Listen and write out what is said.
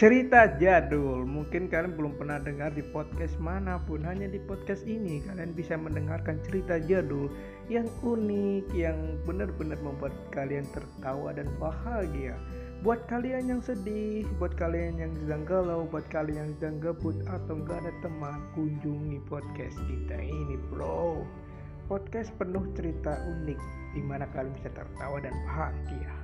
cerita jadul. Mungkin kalian belum pernah dengar di podcast mana pun, hanya di podcast ini kalian bisa mendengarkan cerita jadul yang unik, yang benar-benar membuat kalian tertawa dan bahagia. Buat kalian yang sedih, buat kalian yang sedang galau, buat kalian yang sedang gabut atau gak ada teman, kunjungi podcast kita ini, bro. Podcast penuh cerita unik, di mana kalian bisa tertawa dan bahagia.